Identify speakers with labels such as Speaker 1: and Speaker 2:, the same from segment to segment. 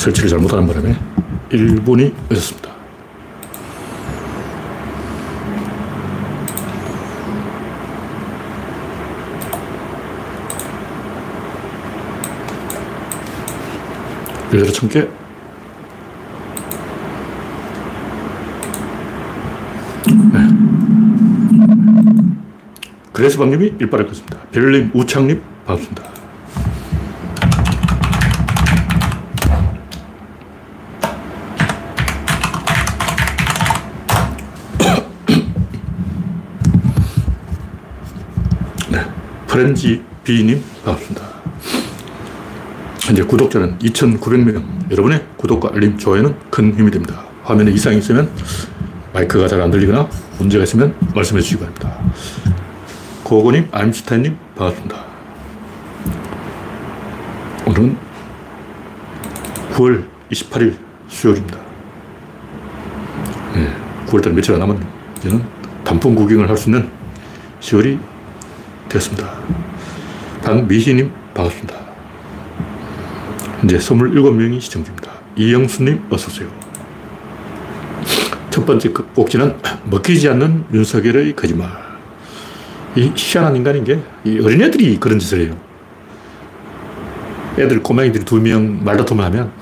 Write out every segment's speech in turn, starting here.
Speaker 1: 설치를 잘못하는 바람에 1분이 늦었습니다. 천 개. 네. 그래서 방님이 일발을 껐습니다. 별님, 우창님, 반갑습니다. 프렌지 비님 반갑습니다. 현재 구독자는 2,900명. 여러분의 구독과 알림, 좋아요는 큰 힘이 됩니다. 화면에 이상이 있으면 마이크가 잘 안 들리거나 문제가 있으면 말씀해 주시기 바랍니다. 고고님, 아임슈타인님 반갑습니다. 오늘은 9월 28일 수요일입니다. 네, 9월달 며칠 안 남았네요. 이제는 단풍 구경을 할 수 있는 10월이 되었습니다. 박미희님, 반갑습니다. 현재 27명이 시청 중입니다. 이영수님, 어서오세요. 첫 번째 그 꼭지는 먹히지 않는 윤석열의 거짓말. 이 희한한 인간인 게, 이 어린애들이 그런 짓을 해요. 애들, 꼬맹이들이 두 명 말다툼을 하면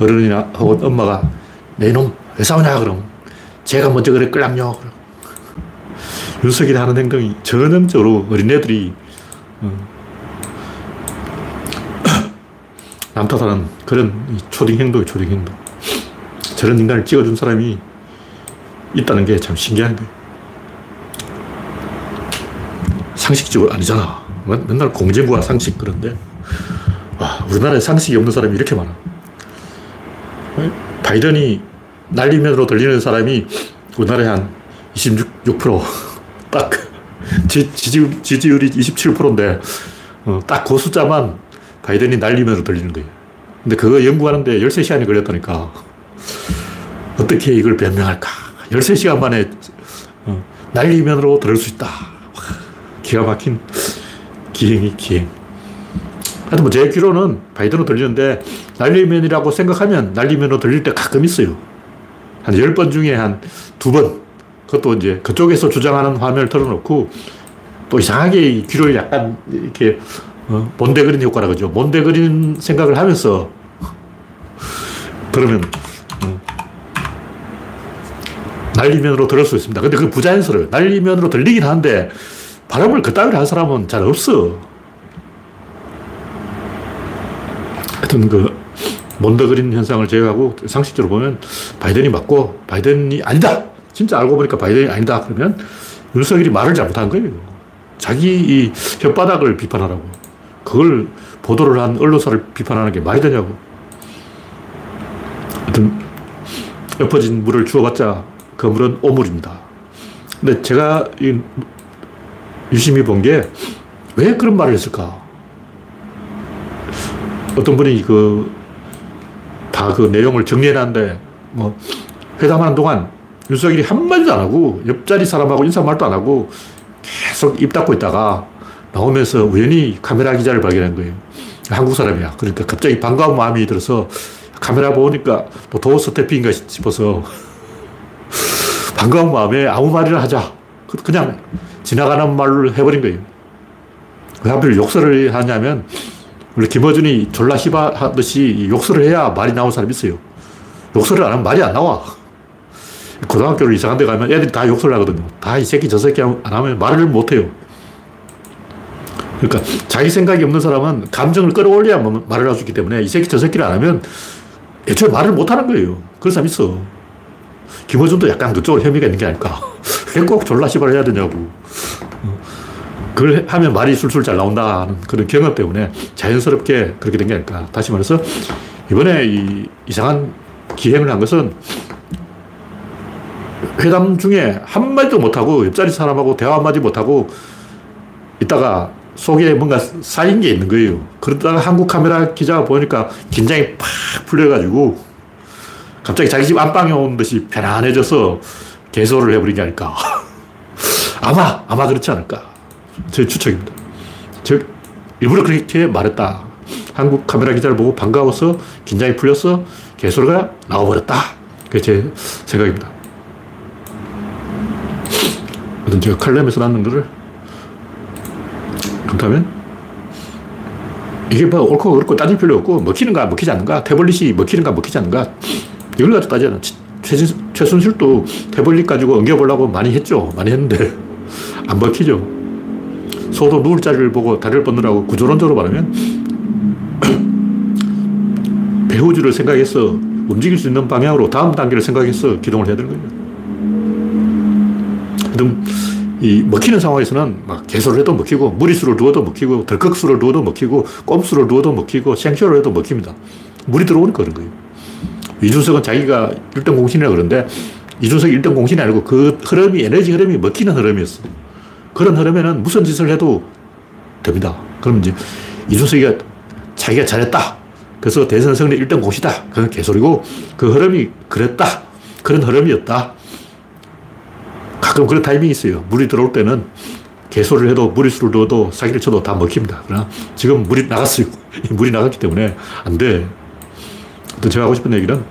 Speaker 1: 어른이나 혹은 엄마가 내 놈, 왜 싸우냐, 그럼. 제가 먼저 그래, 끌랑요. 윤석열이 하는 행동이 전형적으로 어린애들이 어, 남 탓하는 그런 초딩 행동이 초딩 행동. 저런 인간을 찍어준 사람이 있다는 게 참 신기한 거예요. 상식적으로 아니잖아. 맨날 공정과 상식 그런데 와, 우리나라에 상식이 없는 사람이 이렇게 많아. 바이든이 날리면으로 들리는 사람이 우리나라에 한 26%. 딱 지, 지지, 지지율이 27%인데 어, 딱그 숫자만 바이든이 날리면서 들리는 거예요. 근데 그거 연구하는데 13시간이 걸렸다니까. 어떻게 이걸 변명할까? 13시간 만에 어, 날리면으로 들을 수 있다. 기가 막힌 기행이 기행. 하여튼 뭐 제 귀로는 바이든으로 들리는데 날리면이라고 생각하면 날리면으로 들릴 때 가끔 있어요. 한 10번 중에 한 2번. 그것도 이제 그쪽에서 주장하는 화면을 틀어놓고 또 이상하게 귀를 약간 이렇게 어, 몬데그린 효과라 그죠. 몬데그린 생각을 하면서 그러면 어, 날리면으로 들을 수 있습니다. 근데 그 부자연스러워요. 날리면으로 들리긴 하는데 발음을 그따위로 한 사람은 잘 없어. 하여튼 그 몬데그린 현상을 제외하고 상식적으로 보면 바이든이 맞고 바이든이 아니다. 진짜 알고 보니까 바이든이 아니다. 그러면 윤석열이 말을 잘못한 거예요. 자기 이 혓바닥을 비판하라고. 그걸 보도를 한 언론사를 비판하는 게 말이 되냐고. 하여튼, 엎어진 물을 주워봤자 그 물은 오물입니다. 근데 제가 유심히 본 게 왜 그런 말을 했을까? 어떤 분이 그, 다 그 내용을 정리해놨는데, 뭐, 회담하는 동안 윤석열이 한마디도 안 하고, 옆자리 사람하고 인사말도 안 하고, 계속 입 닫고 있다가, 나오면서 우연히 카메라 기자를 발견한 거예요. 한국 사람이야. 그러니까 갑자기 반가운 마음이 들어서 카메라 보니까 뭐 도어 스태핑인가 싶어서 반가운 마음에 아무 말이나 하자. 그, 그냥 지나가는 말로 해버린 거예요. 왜 하필 욕설을 하냐면 원래 김어준이 졸라 시바 하듯이 욕설을 해야 말이 나온 사람이 있어요. 욕설을 안 하면 말이 안 나와. 고등학교를 이상한 데 가면 애들이 다 욕설을 하거든요. 다 이 새끼 저 새끼 안 하면 말을 못 해요. 그러니까 자기 생각이 없는 사람은 감정을 끌어올려야 말을 할 수 있기 때문에 이 새끼 저 새끼를 안 하면 애초에 말을 못 하는 거예요. 그런 사람 있어. 김어준도 약간 그쪽으로 혐의가 있는 게 아닐까. 왜꼭 졸라 씨발 해야 되냐고. 그걸 하면 말이 술술 잘 나온다는 그런 경험 때문에 자연스럽게 그렇게 된 게 아닐까. 다시 말해서 이번에 이 이상한 기행을 한 것은 회담 중에 한마디도 못하고 옆자리 사람하고 대화 한마디 못하고 있다가 속에 뭔가 쌓인 게 있는 거예요. 그러다가 한국 카메라 기자가 보니까 긴장이 팍 풀려가지고 갑자기 자기 집 안방에 온 듯이 편안해져서 개소를 해버린 게 아닐까. 아마, 아마 그렇지 않을까. 제 추측입니다. 즉, 일부러 그렇게 말했다. 한국 카메라 기자를 보고 반가워서 긴장이 풀려서 개소리가 나와버렸다. 그게 제 생각입니다. 어떤 제가 칼럼에서 낳는 거를 그렇다면 이게 뭐 옳고 그렇고 따질 필요 없고 먹히는가 먹히지 않는가 태블릿이 먹히는가 먹히지 않는가 이걸 가지고 따지잖아. 최순실도 태블릿 가지고 엉겨보려고 많이 했죠. 많이 했는데 안 먹히죠. 소도 누울 자리를 보고 다리를 뻗느라고 구조론적으로 말하면 배후지를 생각해서 움직일 수 있는 방향으로 다음 단계를 생각해서 기동을 해야 되는 거예요. 이 먹히는 상황에서는 막 개소를 해도 먹히고 무리수를 두어도 먹히고 덜컥수를 두어도 먹히고 꼼수를 두어도 먹히고 생쇼를 해도 먹힙니다. 물이 들어오니까 그런 거예요. 이준석은 자기가 1등 공신이라 그러는데 이준석이 1등 공신이 아니고 그 흐름이 에너지 흐름이 먹히는 흐름이었어. 그런 흐름에는 무슨 짓을 해도 됩니다. 그럼 이제 이준석이가 자기가 잘했다. 그래서 대선 승리 1등 공시다. 그건 개소리고 그 흐름이 그랬다. 그런 흐름이었다. 가끔 그런 타이밍이 있어요. 물이 들어올 때는 개소리를 해도 무리수를 넣어도 사기를 쳐도 다 먹힙니다. 그러나 지금 물이 나갔어요. 물이 나갔기 때문에 안 돼. 제가 하고 싶은 얘기는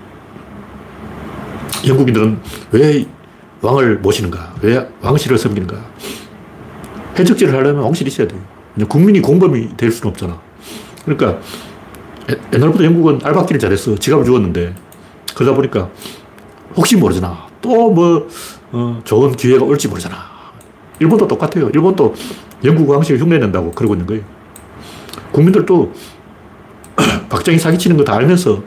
Speaker 1: 영국인들은 왜 왕을 모시는가? 왜 왕실을 섬기는가? 해적질을 하려면 왕실이 있어야 돼요. 국민이 공범이 될 수는 없잖아. 그러니까 옛날부터 영국은 알박기를 잘했어. 지갑을 주었는데 그러다 보니까 혹시 모르잖아. 또 뭐 어, 좋은 기회가 올지 모르잖아. 일본도 똑같아요. 일본도 영국 왕실을 흉내낸다고 그러고 있는 거예요. 국민들도 박정희 사기치는 거 다 알면서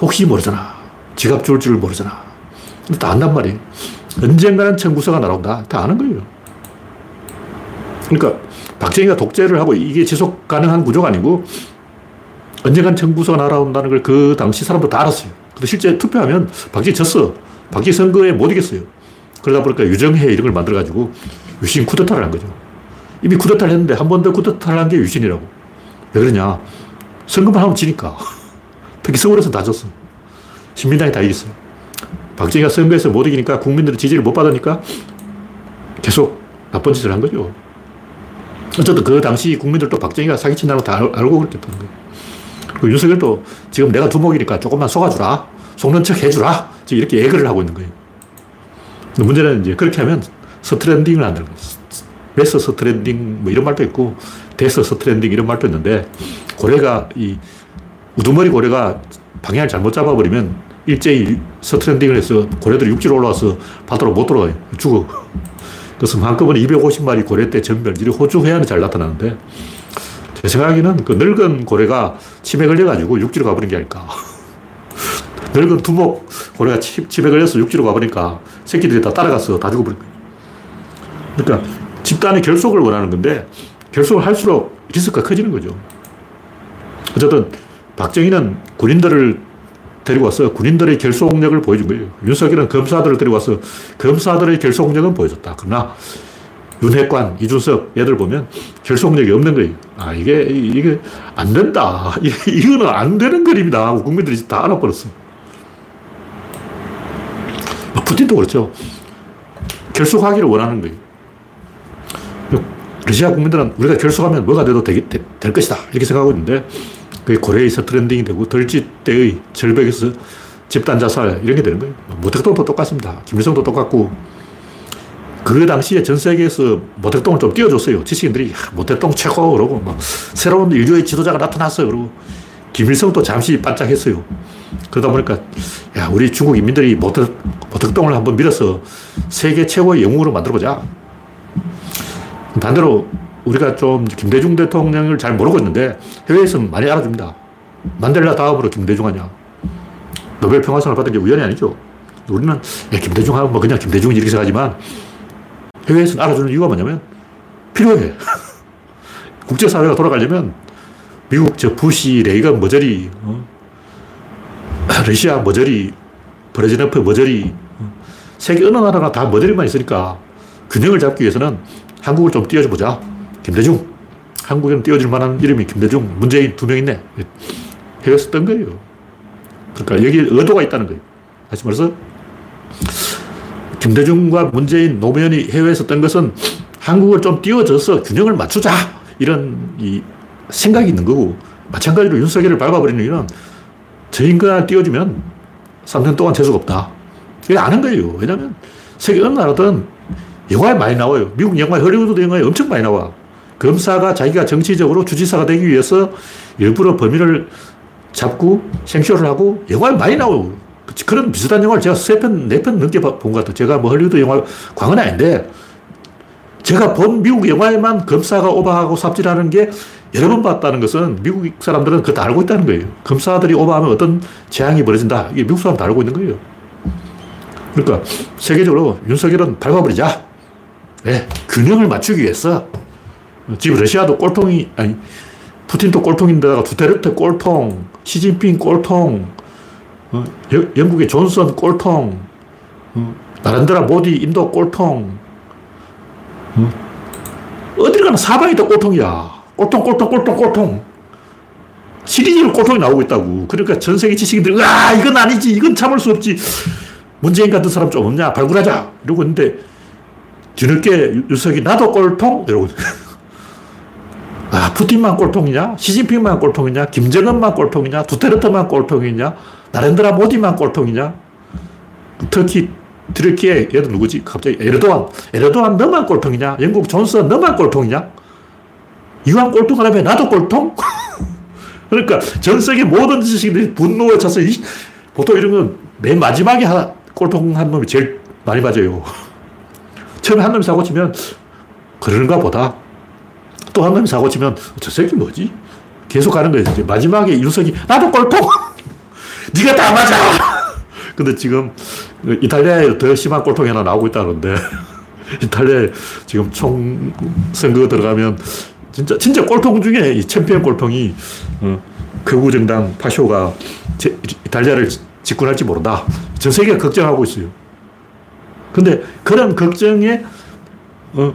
Speaker 1: 혹시 모르잖아. 지갑 줄 줄 모르잖아. 근데 다 안단 말이에요. 언젠가는 청구서가 날아온다. 다 아는 거예요. 그러니까 박정희가 독재를 하고 이게 지속 가능한 구조가 아니고 언젠간 청구서가 날아온다는 걸 그 당시 사람들 다 알았어요. 근데 실제 투표하면 박정희 졌어. 박정희 선거에 못 이겼어요. 그러다 보니까 유정회 이런 걸 만들어가지고 유신 쿠데타를 한 거죠. 이미 쿠데타를 했는데 한 번 더 쿠데타를 한 게 유신이라고. 왜 그러냐. 선거만 하면 지니까. 특히 서울에서 다 졌어. 신민당이 다 이겼어요. 박정희가 선거에서 못 이기니까 국민들의 지지를 못 받으니까 계속 나쁜 짓을 한 거죠. 어쨌든 그 당시 국민들도 박정희가 사기친다는 다 알고 그랬던 거예요. 그 윤석열도 지금 내가 두목이니까 조금만 속아주라. 속는 척 해주라. 지금 이렇게 애걸을 하고 있는 거예요. 문제는 이제 그렇게 하면 stranding을 한다는 거예요. 레서 stranding 뭐 이런 말도 있고 death stranding 이런 말도 있는데 고래가 이 우두머리 고래가 방향을 잘못 잡아버리면 일제히 stranding을 해서 고래들이 육지로 올라와서 바다로 못 들어가요. 죽어. 그래서 한꺼번에 250마리 고래 때 전멸, 이 호주 해안에 잘 나타나는데 제 생각에는 그 늙은 고래가 치매 걸려가지고 육지로 가버린 게 아닐까. 늙은 두목 고래가 집에 걸려서 육지로 가보니까 새끼들이 다 따라가서 다 죽어버린 거예요. 그러니까 집단의 결속을 원하는 건데 결속을 할수록 리스크가 커지는 거죠. 어쨌든 박정희는 군인들을 데리고 와서 군인들의 결속력을 보여준 거예요. 윤석열은 검사들을 데리고 와서 검사들의 결속력은 보여줬다. 그러나 윤핵관, 이준석 얘들 보면 결속력이 없는 거예요. 아, 이게, 이게 안 된다. 이거는 안 되는 그림이다. 국민들이 다 알아버렸어. 푸틴도 그렇죠. 결속하기를 원하는 거예요. 러시아 국민들은 우리가 결속하면 뭐가 돼도 되, 되, 될 것이다. 이렇게 생각하고 있는데 그게 고래에서 트렌딩이 되고 덜지 때의 절벽에서 집단 자살 이런 게 되는 거예요. 모택동도 똑같습니다. 김일성도 똑같고 그 당시에 전 세계에서 모택동을 좀 띄워줬어요. 지식인들이 모택동 최고 그러고 막 새로운 인류의 지도자가 나타났어요. 그러고 김일성도 잠시 반짝했어요. 그러다 보니까 야 우리 중국 인민들이 모택, 모택동을 한번 밀어서 세계 최고의 영웅으로 만들어보자. 반대로 우리가 좀 김대중 대통령을 잘 모르고 있는데 해외에서는 많이 알아줍니다. 만델라 다음으로 김대중 아니야. 노벨 평화상을 받은 게 우연이 아니죠. 우리는 야, 김대중 하면 뭐 그냥 김대중이 이렇게 생각하지만 해외에서는 알아주는 이유가 뭐냐면 필요해. 국제사회가 돌아가려면 미국 저 부시, 레이건 머저리, 어? 러시아 머저리, 브레즈네프 머저리, 어? 세계 어느 나라나 다 머저리만 있으니까 균형을 잡기 위해서는 한국을 좀 띄워줘보자. 김대중. 한국에는 띄워줄 만한 이름이 김대중, 문재인 두 명 있네. 해외에서 뜬 거예요. 그러니까 여기 의도가 있다는 거예요. 다시 말해서 김대중과 문재인, 노무현이 해외에서 뜬 것은 한국을 좀 띄워줘서 균형을 맞추자. 이런 이 생각이 있는 거고 마찬가지로 윤석열을 밟아버리는 이유는 저 인간을 띄워주면 3년 동안 재수가 없다. 이게 아는 거예요. 왜냐면 세계 어느 나라든 영화에 많이 나와요. 미국 영화, 허리우드 영화에 엄청 많이 나와. 검사가 자기가 정치적으로 주지사가 되기 위해서 일부러 범인을 잡고 생쇼를 하고 영화에 많이 나와요. 그런 비슷한 영화를 제가 세 편, 네 편 넘게 본 것 같아요. 제가 뭐 헐리우드 영화 광은 아닌데 제가 본 미국 영화에만 검사가 오버하고 삽질하는 게 여러 번 봤다는 것은 미국 사람들은 그거 다 알고 있다는 거예요. 검사들이 오버하면 어떤 재앙이 벌어진다. 이게 미국 사람 다 알고 있는 거예요. 그러니까 세계적으로 윤석열은 밟아버리자. 왜? 균형을 맞추기 위해서 지금 러시아도 꼴통이, 아니, 푸틴도 꼴통인데다가 두테르테 꼴통, 시진핑 꼴통, 어, 영국의 존슨 꼴통, 어, 나란드라 모디 인도 꼴통, 어, 어딜 가나 사방이 다 꼴통이야. 꼴통, 꼴통, 꼴통, 꼴통. 시리즈로 꼴통이 나오고 있다고. 그러니까 전 세계 지식인들, 아, 이건 아니지. 이건 참을 수 없지. 문재인 같은 사람 좀 없냐? 발굴하자. 이러고 있는데, 뒤늦게 유석이 나도 꼴통? 이러고. 아, 푸틴만 꼴통이냐? 시진핑만 꼴통이냐? 김정은만 꼴통이냐? 두테르트만 꼴통이냐? 나렌드라 모디만 꼴통이냐? 특히 드르키에 얘도 누구지? 갑자기 에르도안. 에르도안 너만 꼴통이냐? 영국 존슨 너만 꼴통이냐? 이왕 꼴통하려면 나도 꼴통? 그러니까 전 세계 모든 지식인들이 분노에 차서 보통 이런 건 맨 마지막에 하나 꼴통한 놈이 제일 많이 맞아요. 처음에 한 놈이 사고 치면 그런가 보다. 또 한 놈이 사고 치면 저 새끼 뭐지? 계속 가는 거예요. 이제 마지막에 윤석이 나도 꼴통! 네가 다 맞아! 근데 지금 이탈리아에 더 심한 꼴통이 하나 나오고 있다는데 이탈리아에 지금 총 선거 들어가면 진짜 진짜 꼴통 중에 이 챔피언 꼴통이 어, 극우 정당 파쇼가 제, 이탈리아를 집권할지 모른다. 전 세계가 걱정하고 있어요. 근데 그런 걱정에 어,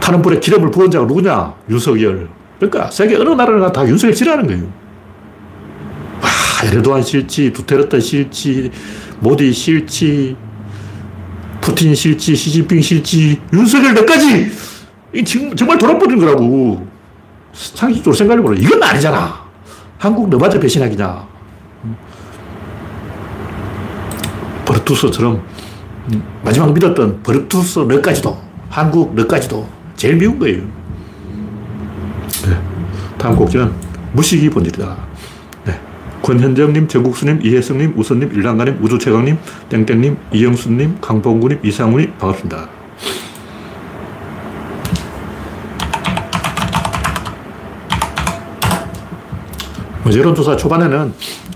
Speaker 1: 타는 불에 기름을 부은 자가 누구냐? 윤석열. 그러니까 세계 어느 나라나 다 윤석열 싫어하는 거예요. 와, 에르도안 싫지, 두테르테 싫지, 모디 싫지, 푸틴 싫지, 시진핑 싫지, 윤석열 몇까지 이 지금 정말 돌아버린 거라고. 상식적으로 생각해보라. 이건 아니잖아. 한국 너마저 배신하기냐. 버르투스처럼 마지막 믿었던 버르투스 너까지도 한국 너까지도 제일 미운 거예요. 네. 다음 곡지는 무식이 본질이다. 네. 권현정님, 정국수님, 이혜성님, 우선님, 일랑가님, 우주최강님, 땡땡님, 이영수님, 강봉구님, 이상훈님 반갑습니다. 뭐 여론조사 초반에는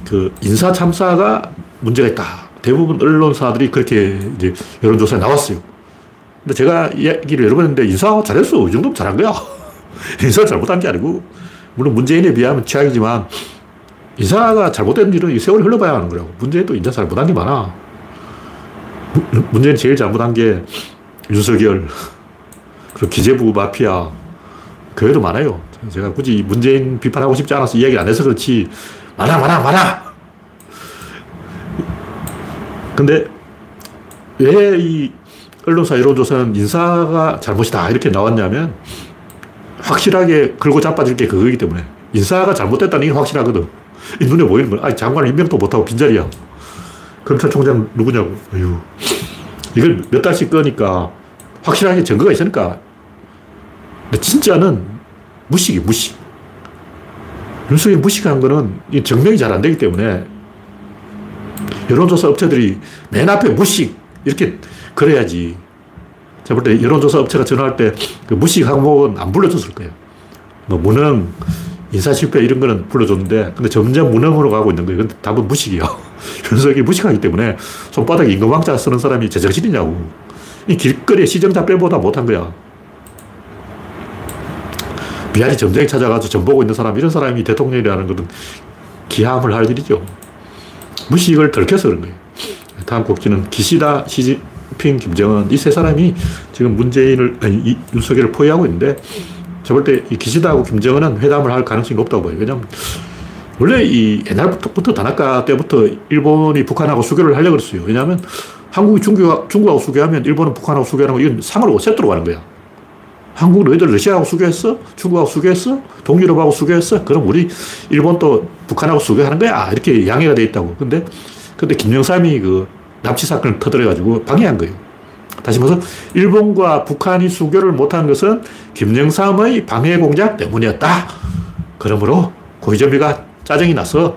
Speaker 1: 그 인사 참사가 문제가 있다. 대부분 언론사들이 그렇게 이제 여론조사에 나왔어요. 근데 제가 이야기를 여러 번 했는데 인사 잘했어. 이 정도면 잘한 거야. 인사 잘못한 게 아니고, 물론 문재인에 비하면 최악이지만, 인사가 잘못된 일은 세월이 흘러봐야 하는 거라고. 문재인도 인사 잘못한 게 많아. 문재인 제일 잘못한 게 윤석열, 그리고 기재부 마피아, 그 외에도 많아요. 제가 굳이 문재인 비판하고 싶지 않아서 이야기 안 해서 그렇지, 많아, 많아, 많아! 근데 왜 이 언론사 여론조사는 인사가 잘못이다 이렇게 나왔냐면 확실하게 걸고 자빠질 게 그거기 때문에 인사가 잘못됐다는 게 확실하거든. 이 눈에 보이는 거야. 아니, 장관 임명도 못하고 빈자리야. 검찰총장 누구냐고. 어휴. 이걸 몇 달씩 끄니까 확실하게 증거가 있으니까. 진짜는 무식이 무식. 윤석이 무식한 거는 증명이 잘 안 되기 때문에 여론조사 업체들이 맨 앞에 무식 이렇게 그래야지. 제가 볼 때 여론조사 업체가 전화할 때 그 무식 항목은 안 불러줬을 거예요. 뭐 무능, 인사실패 이런 거는 불러줬는데 근데 점점 무능으로 가고 있는 거예요. 근데 답은 무식이에요. 윤석이 무식하기 때문에 손바닥에 임금왕자 쓰는 사람이 제정신이냐고. 이 길거리에 시정잡배보다 못한 거야. 미안이 점쟁이 찾아가서 점 보고 있는 사람, 이런 사람이 대통령이라는 것은 기함을 할 일이죠. 무식을 덜켜서 그런 거예요. 다음 곡지는 기시다, 시진, 핑, 김정은 이 세 사람이 지금 문재인을 아니 윤석열을 포위하고 있는데 제가 볼때 이 기시다하고 김정은은 회담을 할 가능성이 높다고 봐요. 왜냐하면 원래 이 옛날부터 다나카 때부터 일본이 북한하고 수교를 하려고 그랬어요. 왜냐하면 한국이 중국, 중국하고 수교하면 일본은 북한하고 수교하는 거 이건 상으로 세트로 가는 거야. 한국 너희들 러시아하고 수교했어? 중국하고 수교했어? 동유럽하고 수교했어? 그럼 우리 일본도 북한하고 수교하는 거야. 이렇게 양해가 돼 있다고. 근데, 근데 김영삼이 그 납치 사건을 터뜨려가지고 방해한 거예요. 다시 말해서 일본과 북한이 수교를 못한 것은 김영삼의 방해 공작 때문이었다. 그러므로 고이점이가 짜증이 나서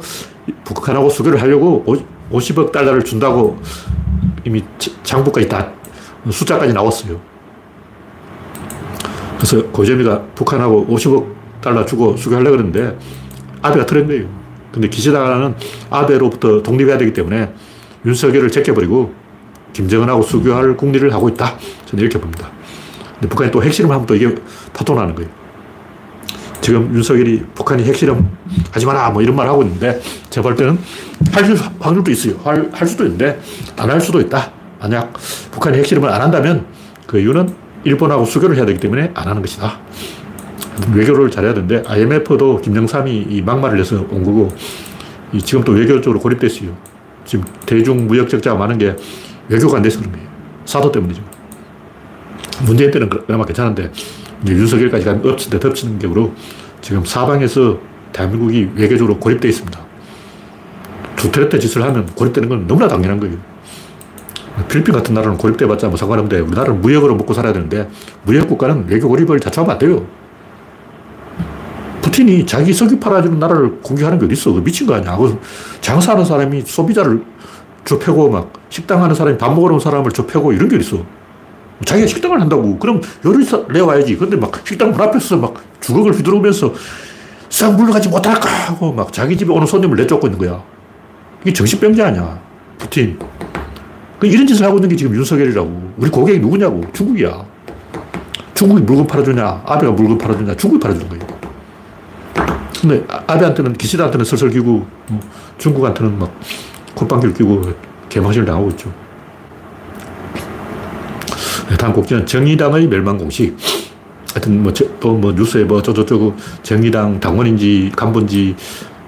Speaker 1: 북한하고 수교를 하려고 50억 달러를 준다고 이미 장부까지 다 숫자까지 나왔어요. 그래서 고재미가 북한하고 50억 달러 주고 수교하려고 그러는데 아베가 틀은 거예요. 근데 기시다는 아베로부터 독립해야 되기 때문에 윤석열을 제껴버리고 김정은하고 수교할 국리를 하고 있다. 저는 이렇게 봅니다. 근데 북한이 또 핵실험 하면 또 이게 파토나는 거예요. 지금 윤석열이 북한이 핵실험 하지 마라 뭐 이런 말 하고 있는데 제가 볼 때는 할 확률도 있어요. 할, 할 수도 있는데 안 할 수도 있다. 만약 북한이 핵실험을 안 한다면 그 이유는 일본하고 수교를 해야 되기 때문에 안 하는 것이다. 외교를 잘해야 되는데 IMF도 김정삼이 이 막말을 내서 온 거고 지금 또 외교적으로 고립됐어요. 지금 대중 무역 적자가 많은 게 외교가 안 돼서 그런 거예요. 사도 때문이죠. 문재인 때는 그나마 괜찮은데 윤석열까지 가면 엎친 데 덮치는 격으로 지금 사방에서 대한민국이 외교적으로 고립되어 있습니다. 두테르테 짓을 하면 고립되는 건 너무나 당연한 거예요. 필리핀 같은 나라는 고립돼봤자 뭐 상관없는데 우리나라는 무역으로 먹고 살아야 되는데 무역 국가는 외교 고립을 자초하면 안 돼요. 푸틴이 자기 석유 팔아주는 나라를 공격하는 게 어딨어. 미친 거 아니야. 그 장사하는 사람이 소비자를 좁혀고 막 식당 하는 사람이 밥 먹으러 온 사람을 좁혀고 이런 게 어딨어. 자기가 식당을 한다고. 그럼 요리 내와야지. 근데 막 식당 문 앞에서 막 주걱을 휘두르면서 싹 물러가지 못할까 하고 막 자기 집에 오는 손님을 내쫓고 있는 거야. 이게 정신병자 아니야. 푸틴. 그 이런 짓을 하고 있는 게 지금 윤석열이라고. 우리 고객이 누구냐고. 중국이야. 중국이 물건 팔아주냐. 아베가 물건 팔아주냐. 중국이 팔아주는 거예요. 근데 아, 아베한테는, 기시다한테는 설설 끼고, 뭐 중국한테는 막 콧방귀를 끼고 개망신을 당하고 있죠. 네, 다음 곡지는 정의당의 멸망 공식. 하여튼 뭐, 또 뭐 뉴스에 뭐 저저저고 정의당 당원인지 간부인지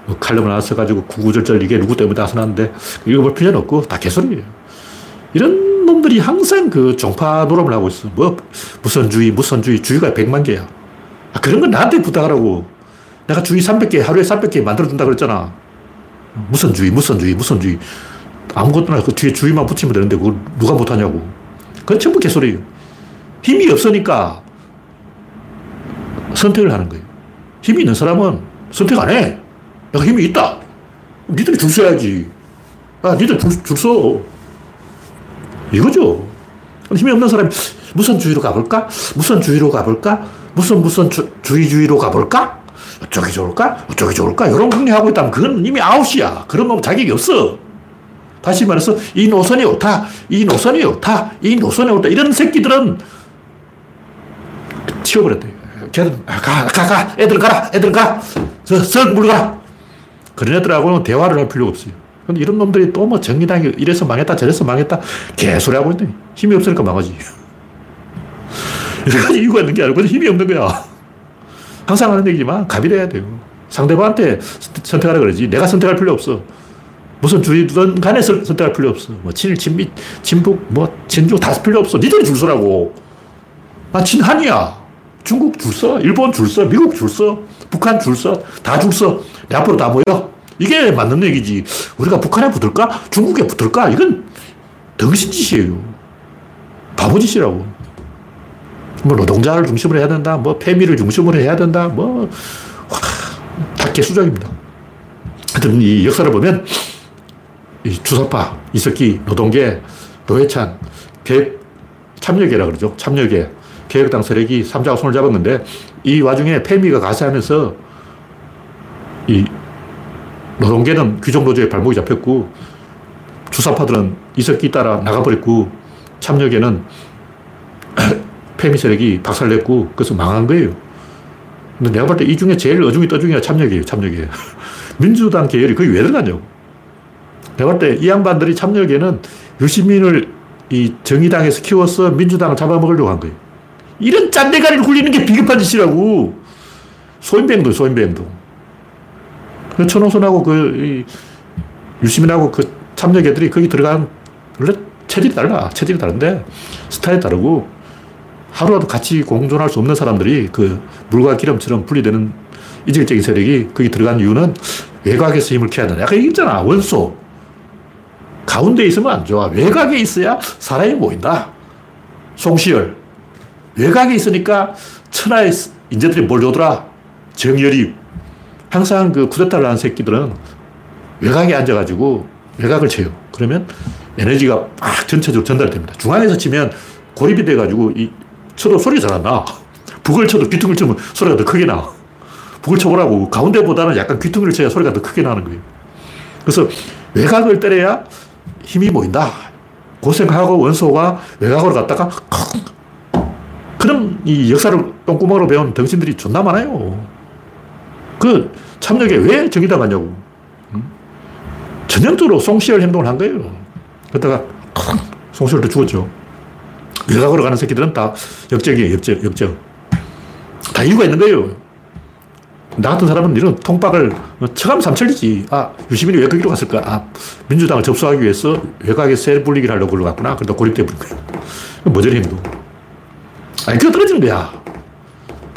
Speaker 1: 뭐 칼럼을 하나 써가지고 구구절절 이게 누구 때문에 나서났는데 읽어볼 필요는 없고 다 개소리예요. 이런 놈들이 항상 그 종파 노름을 하고 있어. 뭐 무선주의, 무선주의, 주의가 100만 개야. 아, 그런 건 나한테 부탁하라고. 내가 주의 300개, 하루에 300개 만들어준다 그랬잖아. 무선주의, 무선주의, 무선주의. 아무것도 나 그 뒤에 주의만 붙이면 되는데 그걸 누가 못하냐고. 그건 전부 개소리예요. 힘이 없으니까 선택을 하는 거예요. 힘이 있는 사람은 선택 안 해. 내가 힘이 있다. 니들이 줄 서야지. 아, 니들 줄, 줄 서. 이거죠. 힘이 없는 사람이 무슨 주의로 가볼까? 무슨 주의로 가볼까? 무슨 무슨 주, 주의 주의로 가볼까? 어쪽이 좋을까? 어쪽이 좋을까? 이런 궁리하고 있다면 그건 이미 아웃이야. 그런 놈 자격이 없어. 다시 말해서 이 노선이 옳다. 이 노선이 옳다. 이 노선이 옳다. 이런 새끼들은 치워버렸대. 걔는 아, 가, 가, 가. 애들 가라. 애들 가. 저, 썩 물가라. 그런 애들하고는 대화를 할 필요가 없어요. 근데 이런 놈들이 또 뭐 정의당이 이래서 망했다, 저래서 망했다, 개소리 하고 있네. 힘이 없으니까 망하지. 여러 이유가 있는 게 아니고 힘이 없는 거야. 항상 하는 얘기지만 갑일해야 돼요. 상대방한테 선택하라 그러지. 내가 선택할 필요 없어. 무슨 주의든 간에 선택할 필요 없어. 뭐 친일, 친미, 친북, 뭐 친중 다 필요 없어. 니들이 줄 서라고. 난 친한이야. 중국 줄 서, 일본 줄 서, 미국 줄 서, 북한 줄 서, 다 줄 서. 내 앞으로 다 모여. 이게 맞는 얘기지. 우리가 북한에 붙을까? 중국에 붙을까? 이건 덩신 짓이에요. 바보 짓이라고. 뭐 노동자를 중심으로 해야 된다. 뭐 패미를 중심으로 해야 된다. 뭐, 와, 다 개수작입니다. 하여튼 이 역사를 보면 이 주사파, 이석기, 노동계, 노회찬, 개혁, 참여계라 그러죠. 참여계. 개혁당 세력이 삼자가 손을 잡았는데 이 와중에 패미가 가세하면서 이 노동계는 귀족노조에 발목이 잡혔고 주사파들은 이석기 따라 나가버렸고 참여계는 페미 세력이 박살냈고 그래서 망한 거예요. 근데 내가 볼 때 이 중에 제일 어중이 떠중이가 참여계예요. 참여계. 민주당 계열이 거기 왜 들어가냐고. 내가 볼 때 이 양반들이 참여계는 유시민을 이 정의당에서 키워서 민주당을 잡아먹으려고 한 거예요. 이런 짠대가리를 굴리는 게 비겁한 짓이라고. 소인배도 소인배도. 그 천호선하고 그, 유시민하고 그 참여계들이 거기 들어간, 원래 체질이 달라. 체질이 다른데, 스타일이 다르고, 하루라도 같이 공존할 수 없는 사람들이 그 물과 기름처럼 분리되는 이질적인 세력이 거기 들어간 이유는 외곽에서 힘을 키워야 된다. 아까 얘기했잖아. 원소. 가운데 있으면 안 좋아. 외곽에 있어야 사람이 모인다. 송시열. 외곽에 있으니까 천하의 인재들이 몰려오더라. 정열이. 항상 그 쿠데타를 한 새끼들은 외곽에 앉아가지고 외곽을 쳐요. 그러면 에너지가 막 전체적으로 전달됩니다. 중앙에서 치면 고립이 돼가지고 이 쳐도 소리가 잘 안 나. 북을 쳐도 귀퉁이를 치면 소리가 더 크게 나. 북을 쳐보라고. 가운데보다는 약간 귀퉁이를 쳐야 소리가 더 크게 나는 거예요. 그래서 외곽을 때려야 힘이 모인다. 고생하고 원소가 외곽으로 갔다가 그런 이 역사를 똥구멍으로 배운 덩신들이 존나 많아요. 그 참여에 왜 정의당 하냐고. 전형적으로 송시열 행동을 한 거예요. 그러다가 송시열도 죽었죠. 외곽으로 가는 새끼들은 다 역적이에요, 역적, 역적. 다 이유가 있는 거예요. 나 같은 사람은 이런 통박을 처감 삼천리지. 아, 유시민이 왜 거기로 갔을까? 아, 민주당을 접수하기 위해서 외곽에 셀 불리기를 하려고 걸로 갔구나. 그러다 고립돼 버린 거예요. 뭐저리 행동. 아니, 그거 떨어지는 거야.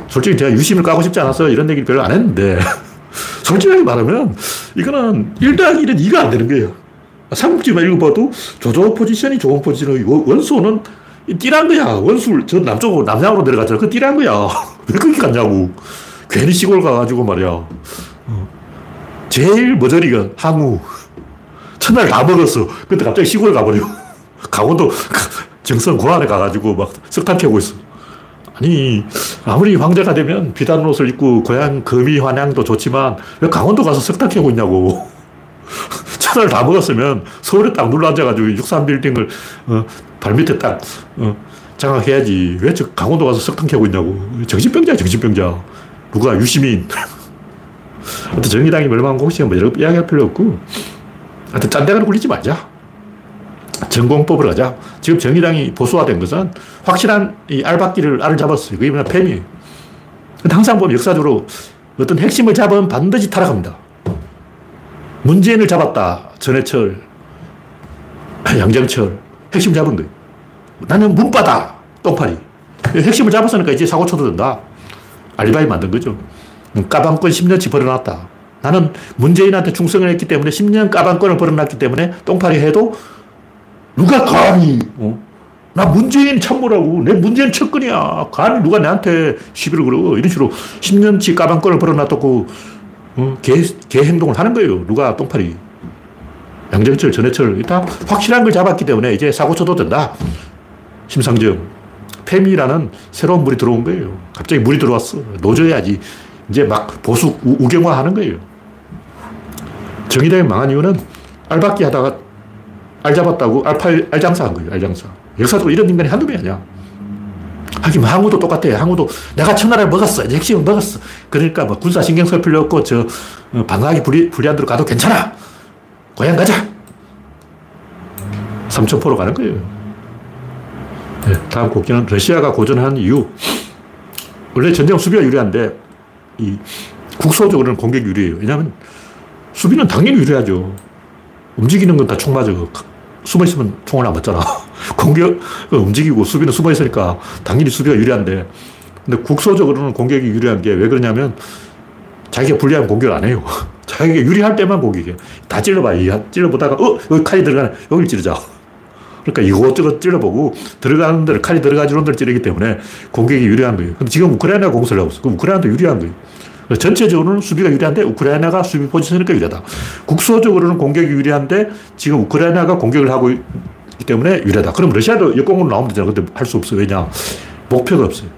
Speaker 1: 솔직히 제가 유심을 까고 싶지 않아서 이런 얘기를 별로 안 했는데, 솔직하게 말하면, 이거는 1 더하기 1은 2가 안 되는 거예요. 삼국지만 읽어봐도 조조 포지션이 좋은 포지션의 원소는 띠란 거야. 원술, 저 남쪽으로, 남양으로 내려갔잖아. 그 띠란 거야. 왜 거기 갔냐고. 괜히 시골 가가지고 말이야. 어. 제일 머저리가 항우. 첫날 다 먹었어. 근데 갑자기 시골 가버려. 강원도 정선 고안에 가가지고 막 석탄 캐고 있어. 아니, 아무리 황제가 되면 비단 옷을 입고 고향 거미 환양도 좋지만 왜 강원도 가서 석탄 캐고 있냐고. 첫날 다 먹었으면 서울에 딱 눌러 앉아가지고 63빌딩을 어, 발밑에 딱 어, 장악해야지. 왜 저 강원도 가서 석탄 캐고 있냐고. 정신병자, 정신병자. 누가 유시민. 하여튼 정의당이 멸망한 공식은 뭐 여러 이야기할 필요 없고, 하여튼 짠데가를 굴리지 말자. 전공법을 하자. 지금 정의당이 보수화된 것은 확실한 이 알박기를 알을 잡았어요. 그게 뭐냐, 팸이에요. 근데 항상 보면 역사적으로 어떤 핵심을 잡으면 반드시 타락합니다. 문재인을 잡았다. 전해철, 양정철. 핵심 잡은 거예요. 나는 문바다. 똥파리. 핵심을 잡았으니까 이제 사고 쳐도 된다. 알리바이 만든 거죠. 까방권 10년치 벌어놨다. 나는 문재인한테 충성을 했기 때문에 10년 까방권을 벌어놨기 때문에 똥파리 해도 누가 감히, 어? 나 문재인 참모라고. 내 문재인 척근이야. 감히 누가 나한테 시비를 걸어. 이런 식으로 10년치 까방권을 벌어놨다고, 어? 개, 개 행동을 하는 거예요. 누가 똥파리. 양정철, 전해철. 다 확실한 걸 잡았기 때문에 이제 사고 쳐도 된다. 심상정. 팸이라는 새로운 물이 들어온 거예요. 갑자기 물이 들어왔어. 노져야지. 이제 막 보수 우, 경화 하는 거예요. 정의당이 망한 이유는 알박기 하다가 알 잡았다고 알팔, 알장사 한 거예요. 알장사. 역사적으로 이런 인간이 한두 명이 아니야. 하긴 항우도 똑같아. 항우도 내가 천하를 먹었어. 핵심을 먹었어. 그러니까 뭐 군사 신경 쓸 필요 없고 저 어, 방어하기 불리, 불리한 데로 가도 괜찮아. 고향 가자. 삼천포로 가는 거예요. 네, 다음 곡기는 러시아가 고전한 이유. 원래 전쟁 수비가 유리한데, 이 국소적으로는 공격 유리해요. 왜냐하면 수비는 당연히 유리하죠. 움직이는 건 다 총 맞아. 숨어 있으면 총을 안 맞잖아. 공격 움직이고 수비는 숨어 있으니까 당연히 수비가 유리한데, 근데 국소적으로는 공격이 유리한 게 왜 그러냐면 자기가 불리하면 공격을 안 해요. 자기가 유리할 때만 공격해. 다 찔러봐. 찔러보다가, 어, 여기 칼이 들어가네. 여기를 찌르자. 그러니까 이것저것 찔러보고 들어가는 데를 칼이 들어가지는 데를 찌르기 때문에 공격이 유리한 거예요. 근데 지금 우크라이나가 공격을 하고 있어. 그럼 우크라이나도 유리한 거예요. 전체적으로는 수비가 유리한데 우크라이나가 수비 포지션이니까 유리하다. 국소적으로는 공격이 유리한데 지금 우크라이나가 공격을 하고 있기 때문에 유리하다. 그럼 러시아도 역공으로 나오면 되잖아. 근데 할 수 없어. 왜냐? 목표가 없어요.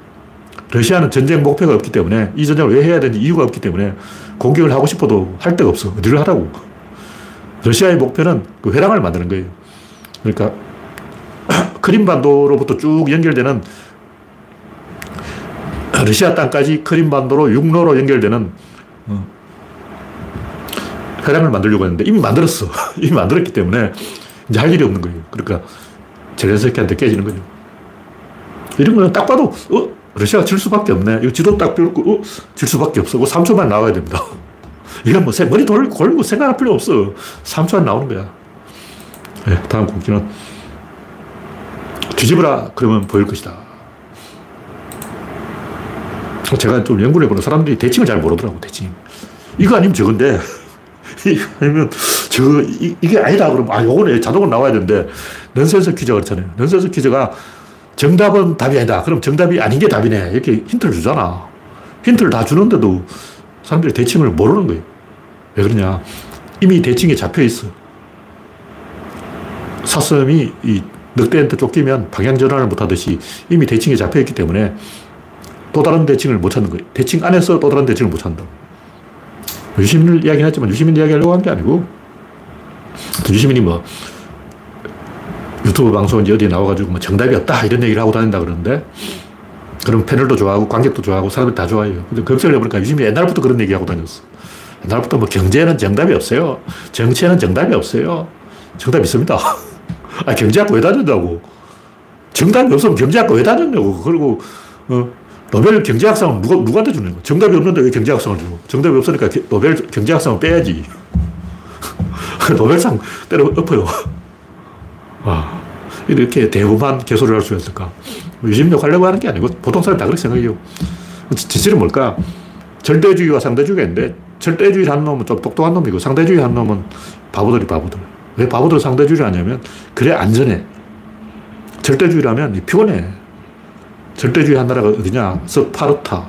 Speaker 1: 러시아는 전쟁 목표가 없기 때문에 이 전쟁을 왜 해야 되는지 이유가 없기 때문에 공격을 하고 싶어도 할 데가 없어. 어디를 하라고. 러시아의 목표는 그 회랑을 만드는 거예요. 그러니까 크림반도로부터 쭉 연결되는 러시아 땅까지 크림반도로 육로로 연결되는 회랑을 어, 만들려고 했는데 이미 만들었어. 이미 만들었기 때문에 이제 할 일이 없는 거예요. 그러니까 젤렌스키한테 깨지는 거죠. 이런 거는 딱 봐도 어? 러시아가 질 수밖에 없네. 이거 지도 딱 펴고 어? 질 수밖에 없어. 3초만 나와야 됩니다. 이건 뭐 머리 돌고 생각할 필요 없어. 3초 안 나오는 거야. 네, 다음 곡기는 뒤집어라 그러면 보일 것이다. 제가 좀 연구를 해보는 사람들이 대칭을 잘 모르더라고, 대칭. 이거 아니면 저건데, 이거 아니면 저, 이, 게 아니다. 그러면, 아, 요거는 자동으로 나와야 되는데, 넌센스 퀴즈가 그렇잖아요. 넌센스 퀴즈가 정답은 답이 아니다. 그럼 정답이 아닌 게 답이네. 이렇게 힌트를 주잖아. 힌트를 다 주는데도 사람들이 대칭을 모르는 거예요. 왜 그러냐. 이미 대칭에 잡혀 있어. 사슴이 이 늑대한테 쫓기면 방향 전환을 못 하듯이 이미 대칭에 잡혀 있기 때문에 또 다른 대칭을 못 찾는 거예요. 대칭 안에서 또 다른 대칭을 못 찾는다. 유시민을 이야기는 했지만 유시민 이야기하려고 한 게 아니고 유시민이 뭐 유튜브 방송인지 어디에 나와가지고 뭐 정답이 없다 이런 얘기를 하고 다닌다 그러는데 그럼 패널도 좋아하고 관객도 좋아하고 사람들이 다 좋아해요. 근데 검색을 해보니까 유시민이 옛날부터 그런 얘기하고 다녔어. 옛날부터 뭐 경제는 정답이 없어요. 정치에는 정답이 없어요. 정답 있습니다. 아, 경제학과 왜 다녔다고. 정답이 없으면 경제학과 왜 다녔냐고. 그리고, 어, 노벨 경제학상은 누가, 누구한테 주는 거 정답이 없는데 왜 경제학상을 주고. 정답이 없으니까 노벨 경제학상을 빼야지. 노벨상 때려 엎어요. 와, 이렇게 대부만 개소를 할 수 있을까. 유심력 하려고 하는 게 아니고 보통 사람 다 그렇게 생각해요. 진실은 뭘까? 절대주의와 상대주의가 있는데 절대주의 한 놈은 좀 똑똑한 놈이고 상대주의 한 놈은 바보들이 바보들. 왜 바보들 상대주의를 하냐면 그래 안전해. 절대주의라면 피곤해. 절대주의 한 나라가 어디냐? 스파르타.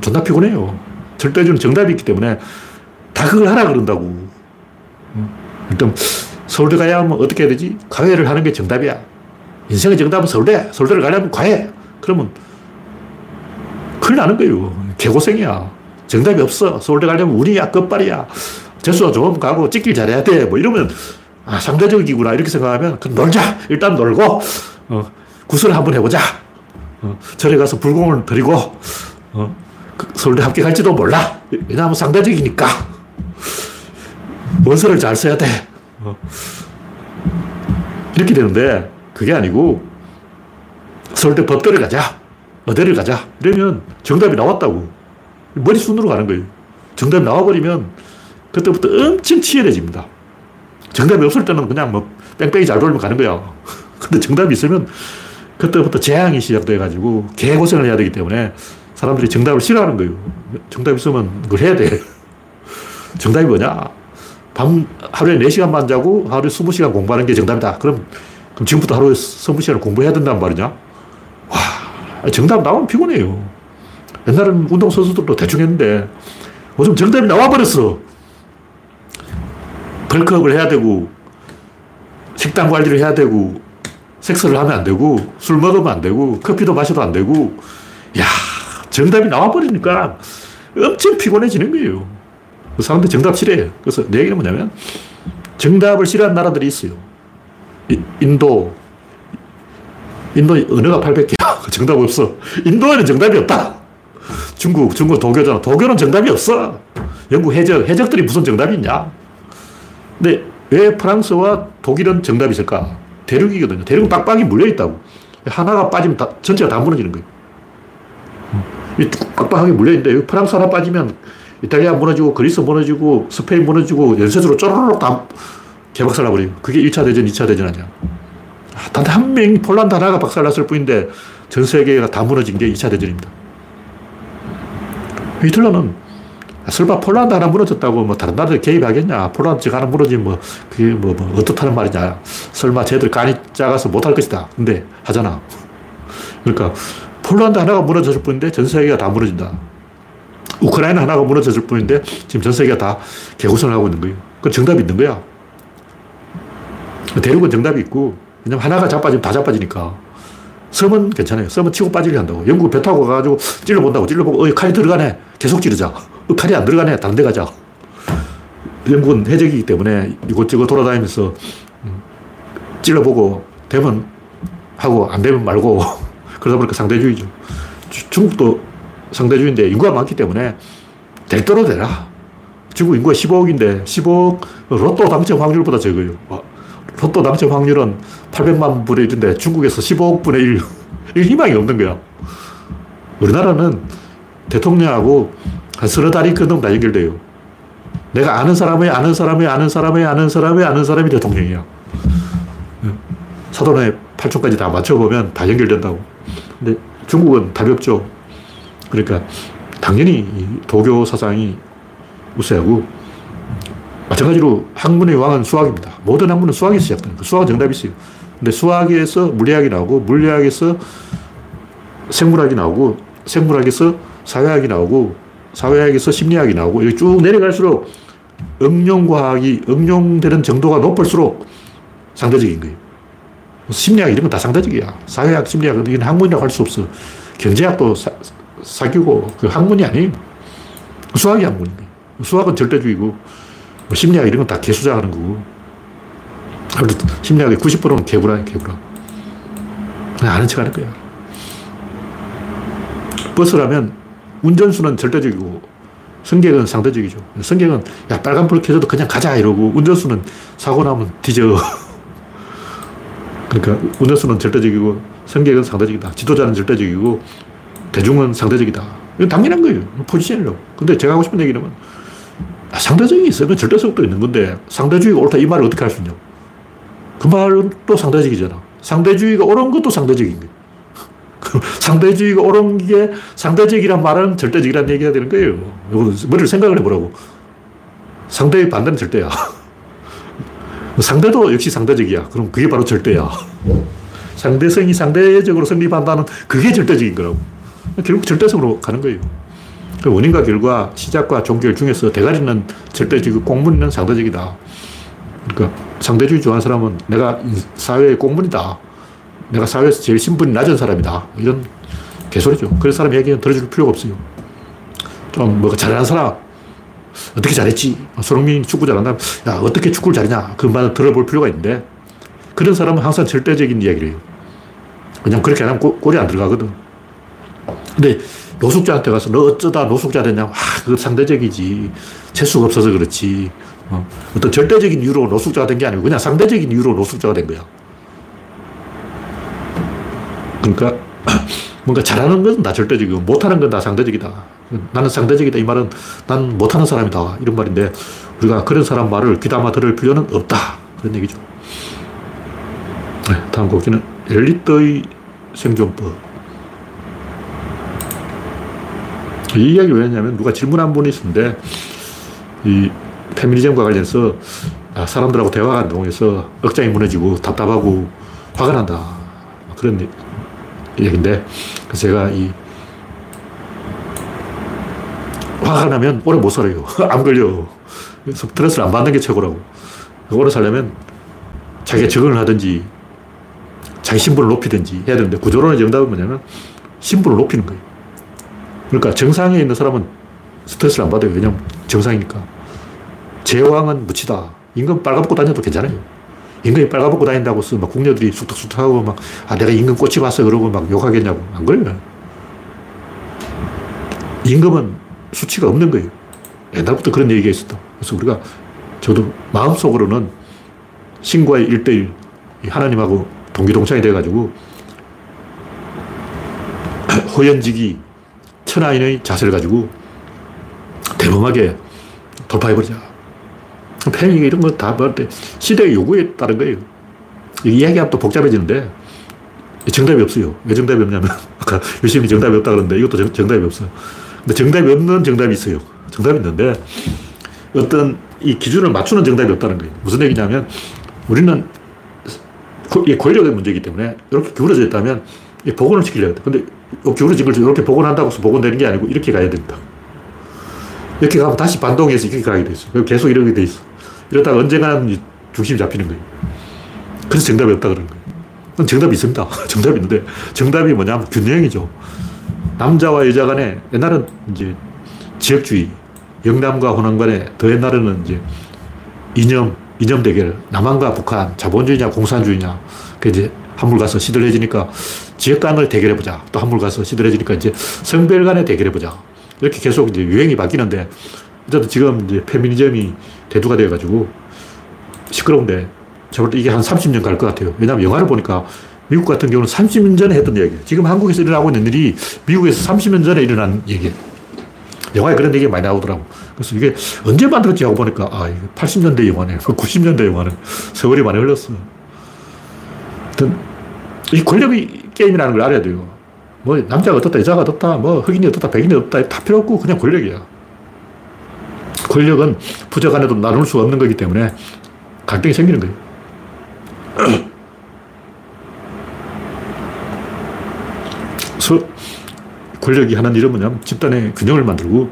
Speaker 1: 존나 피곤해요. 절대주의는 정답이 있기 때문에 다 그걸 하라 그런다고. 일단 서울대 가야 하면 어떻게 해야 되지? 과외를 하는 게 정답이야. 인생의 정답은 서울대. 서울대를 가려면 과외. 그러면 큰일 나는 거예요. 개고생이야. 정답이 없어. 서울대 가려면 운이야, 끝발이야. 재수가 좋으면 가고 찍길 잘해야 돼. 뭐 이러면 아, 상대적이구나. 이렇게 생각하면 그 놀자. 일단 놀고 어, 구슬 한번 해보자. 어, 절에 가서 불공을 드리고 어, 그 서울대 합격할지도 몰라. 왜냐하면 상대적이니까. 원서를 잘 써야 돼. 어. 이렇게 되는데 그게 아니고 서울대 법대를 가자. 어디를 가자. 이러면 정답이 나왔다고. 머리순으로 가는 거예요. 정답이 나와버리면 그때부터 엄청 치열해집니다. 정답이 없을 때는 그냥 뭐 뺑뺑이 잘 돌면 가는 거야. 근데 정답이 있으면 그때부터 재앙이 시작돼가지고 개고생을 해야 되기 때문에 사람들이 정답을 싫어하는 거예요. 정답 있으면 그걸 해야 돼. 정답이 뭐냐? 밤, 하루에 4시간만 자고 하루에 20시간 공부하는 게 정답이다. 그럼, 그럼 지금부터 하루에 20시간을 공부해야 된단 말이냐? 와, 정답 나오면 피곤해요. 옛날에는 운동선수들도 대충 했는데 요즘 정답이 나와버렸어. 벌크업을 해야 되고, 식단 관리를 해야 되고, 섹스를 하면 안 되고, 술 먹으면 안 되고, 커피도 마셔도 안 되고, 야 정답이 나와버리니까 엄청 피곤해지는 거예요. 그 사람들 정답 싫어해요. 그래서 내 얘기는 뭐냐면, 정답을 싫어하는 나라들이 있어요. 인도, 인도 언어가 800개야. 정답 없어. 인도에는 정답이 없다. 중국, 중국 도교잖아. 도교는 정답이 없어. 영국 해적, 해적들이 무슨 정답이 있냐? 근데 왜 프랑스와 독일은 정답이 있을까? 대륙이거든요. 대륙은 빡빡이 물려있다고. 하나가 빠지면 다, 전체가 다 무너지는 거예요. 빡빡하게 물려있는데 프랑스 하나 빠지면 이탈리아 무너지고 그리스 무너지고 스페인 무너지고 연쇄적으로 쪼르륵 다 개박살 나버려요. 그게 1차 대전, 2차 대전 아니야. 단 한 명, 폴란드 하나가 박살났을 뿐인데 전 세계가 다 무너진 게 2차 대전입니다. 히틀러는 설마 폴란드 하나 무너졌다고 뭐 다른 나라들 개입하겠냐. 폴란드 즉 하나 무너지면 뭐 그게 뭐, 뭐 어떻다는 말이냐. 설마 쟤들 간이 작아서 못할 것이다. 근데 하잖아. 그러니까 폴란드 하나가 무너졌을 뿐인데 전 세계가 다 무너진다. 우크라이나 하나가 무너졌을 뿐인데 지금 전 세계가 다 개고생을 하고 있는 거예요. 그 정답이 있는 거야. 대륙은 정답이 있고 왜냐면 하나가 자빠지면 다 자빠지니까. 섬은 괜찮아요. 섬은 치고 빠지게 한다고. 영국 배 타고 가가지고 찔러본다고. 찔러보고, 어, 칼이 들어가네. 계속 찌르자. 어, 칼이 안 들어가네. 다른 데 가자. 영국은 해적이기 때문에 이곳저곳 돌아다니면서 음, 찔러보고 되면 하고 안 되면 말고 그러다 보니까 상대주의죠. 중국도 상대주의인데 인구가 많기 때문에 될 대로 되라. 중국 인구가 15억인데 15억 로또 당첨 확률보다 적어요. 로또 당첨 확률은 800만 분의 1인데 중국에서 15억 분의 1. 이 희망이 없는 거야. 우리나라는 대통령하고 한 서너 달이 끊으면 다 연결돼요. 내가 아는 사람의 아는 사람의 아는 사람의 아는 사람의 아는 사람이 대통령이야. 사돈의 8초까지 다 맞춰보면 다 연결된다고. 근데 중국은 답이 없죠. 그러니까 당연히 도교 사상이 우세하고 마찬가지로 학문의 왕은 수학입니다. 모든 학문은 수학에서 시작되는 거 수학은 정답이 있어요. 근데 수학에서 물리학이 나오고 물리학에서 생물학이 나오고 생물학에서 사회학이 나오고 사회학에서 심리학이 나오고 여기 쭉 내려갈수록 응용과학이 응용되는 정도가 높을수록 상대적인 거예요. 심리학 이런 건 다 상대적이야. 사회학, 심리학, 이건 학문이라고 할 수 없어. 경제학도 사, 사기고, 그 학문이 아니에요. 수학이 학문인 거예요. 수학은 절대주의고, 뭐 심리학 이런 건 다 개수작 하는 거고. 심리학의 90%는 개구라야, 개구라. 아는 척 하는 거야. 버스라면 운전수는 절대적이고, 성격은 상대적이죠. 성격은, 야, 빨간불 켜져도 그냥 가자, 이러고, 운전수는 사고 나면 뒤져. 그러니까 운전수는 절대적이고 성격은 상대적이다. 지도자는 절대적이고 대중은 상대적이다. 이건 당연한 거예요. 포지션이라고. 근데 제가 하고 싶은 얘기는 아, 상대적이 있어요. 절대성도 있는 건데 상대주의가 옳다 이 말을 어떻게 할 수 있냐고. 그 말은 또 상대적이잖아. 상대주의가 옳은 것도 상대적인 거예요. 상대주의가 옳은 게 상대적이란 말은 절대적이란 얘기가 되는 거예요. 머리를 생각을 해보라고. 상대의 반대는 절대야. 상대도 역시 상대적이야. 그럼 그게 바로 절대야. 상대성이 상대적으로 성립한다는 그게 절대적인 거라고. 결국 절대성으로 가는 거예요. 그 원인과 결과, 시작과 종결 중에서 대가리는 절대적이고 공문은 상대적이다. 그러니까 상대주의 좋아하는 사람은 내가 사회의 공문이다. 내가 사회에서 제일 신분이 낮은 사람이다. 이런 개소리죠. 그런 사람 얘기는 들어줄 필요가 없어요. 좀 뭐가 잘하는 사람, 어떻게 잘했지? 손흥민 축구 잘한다. 야, 어떻게 축구를 잘했냐? 그 말을 들어볼 필요가 있는데, 그런 사람은 항상 절대적인 이야기를 해요. 그냥 그렇게 안 하면 골 이 안 들어가거든. 근데 노숙자한테 가서 너 어쩌다 노숙자 됐냐? 아, 그거 상대적이지. 재수가 없어서 그렇지. 어. 떤 절대적인 이유로 노숙자가 된 게 아니고 그냥 상대적인 이유로 노숙자가 된 거야. 그러니까 뭔가 잘하는 건 다 절대적이고 못하는 건 다 상대적이다. 나는 상대적이다. 이 말은 난 못하는 사람이다. 이런 말인데 우리가 그런 사람 말을 귀담아 들을 필요는 없다. 그런 얘기죠. 네, 다음 곡기는 엘리트의 생존법. 이 이야기 왜 했냐면 누가 질문한 분이 있었는데 이 페미니즘과 관련해서 아, 사람들하고 대화가 안 통해서 억장이 무너지고 답답하고 화가 난다. 그런 얘기인데 그래서 제가 이 화가 나면 오래 못 살아요. 안 걸려. 스트레스를 안 받는 게 최고라고. 오래 살려면 자기가 적응을 하든지 자기 신분을 높이든지 해야 되는데 구조론의 정답은 뭐냐면 신분을 높이는 거예요. 그러니까 정상에 있는 사람은 스트레스를 안 받아요. 왜냐면 정상이니까. 제왕은 무치다. 임금 빨가벗고 다녀도 괜찮아요. 임금이 빨가벗고 다닌다고 해서 막 궁녀들이 쑥덕쑥덕하고 막, 아, 내가 임금 꽃이 봤어. 그러고 막 욕하겠냐고. 안 그래요. 임금은 수치가 없는 거예요. 옛날부터 그런 얘기가 있었다. 그래서 우리가 저도 마음속으로는 신과의 일대일 하나님하고 동기동창이 돼가지고 호연지기 천하인의 자세를 가지고 대범하게 돌파해버리자. 팬이 이런 거다 뭐한테 시대의 요구에 따른 거예요. 이야기하면 또 복잡해지는데 정답이 없어요. 왜 정답이 없냐면 아까 열심히 정답이 없다 그러는데 이것도 정답이 없어요. 근데 정답이 없는 정답이 있어요. 정답이 있는데 어떤 이 기준을 맞추는 정답이 없다는 거예요. 무슨 얘기냐면 우리는 이 권력의 문제이기 때문에 이렇게 기울어져 있다면 복원을 시키려야 돼. 근데 기울어진 걸 이렇게 복원한다고 해서 복원되는 게 아니고 이렇게 가야 된다. 이렇게 가면 다시 반동해서 이렇게 가게 돼 있어. 계속 이렇게 돼 있어. 이러다가 언젠가는 중심이 잡히는 거예요. 그래서 정답이 없다 그러는 거예요. 정답이 있습니다. 정답이 있는데 정답이 뭐냐면 균형이죠. 남자와 여자 간에 옛날은 이제 지역주의, 영남과 호남 간에 더 옛날에는 이제 이념, 이념 대결, 남한과 북한, 자본주의냐 공산주의냐. 그 이제 한물 가서 시들해지니까 지역 간을 대결해보자. 또 한물 가서 시들해지니까 이제 성별 간에 대결해보자. 이렇게 계속 이제 유행이 바뀌는데 어쨌든 지금 이제 페미니즘이 대두가 되어가지고 시끄러운데 저볼 때 이게 한 30년 갈 것 같아요. 왜냐하면 영화를 보니까 미국 같은 경우는 30년 전에 했던 얘기예요. 지금 한국에서 일어나고 있는 일이 미국에서 30년 전에 일어난 얘기예요. 영화에 그런 얘기가 많이 나오더라고. 그래서 이게 언제 만들었지 하고 보니까, 아, 이게 80년대 영화네. 90년대 영화는 세월이 많이 흘렀어. 하여튼, 이 권력의 게임이라는 걸 알아야 돼요. 뭐 남자가 어떻다, 여자가 어떻다, 뭐 흑인이 어떻다, 백인이 어떻다, 다 필요 없고 그냥 권력이야. 권력은 부자 간에도 나눌 수 없는 거기 때문에 갈등이 생기는 거예요. 그래서 권력이 하는 일은 뭐냐면 집단의 균형을 만들고